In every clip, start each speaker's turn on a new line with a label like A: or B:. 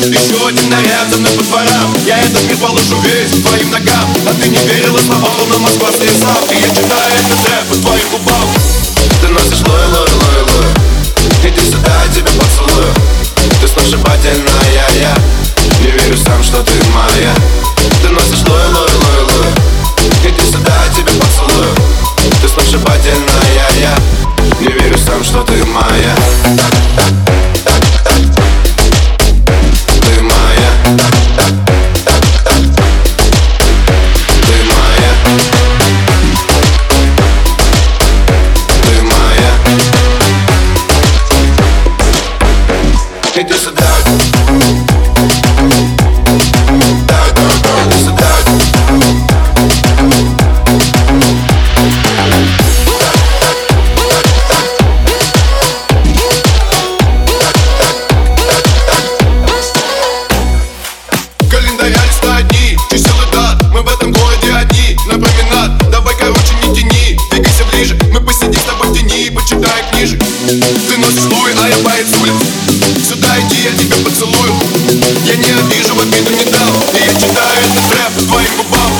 A: Еще один наряд за мной по дворам Я этот мир положу весь твоим ногам. А ты не верила словам, но Москва слезал И я читаю этот рэп по твоим губам
B: Ты носишь лой, лой, лой, лой. Иди сюда, я тебя поцелую. Ты сногсшибательная, я Не верю сам, что ты моя. Ты носишь лой, лой, лой, лой. Иди сюда, я тебя поцелую. Ты сногсшибательная, я Не верю сам, что ты моя
A: Мы в этом городе одни, на променад Давай, короче, не тяни, двигайся ближе Мы посидим с тобой в тени. И почитаем книжек Ты носишь луи, а я боец улиц. Сюда иди, я тебя поцелую. Я не обижу, в обиду не дам. И я читаю этот рэп твоим губам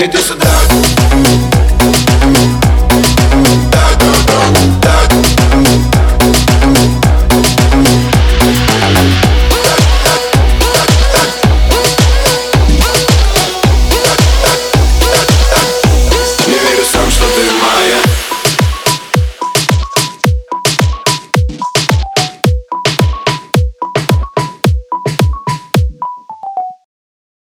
B: и ты сюда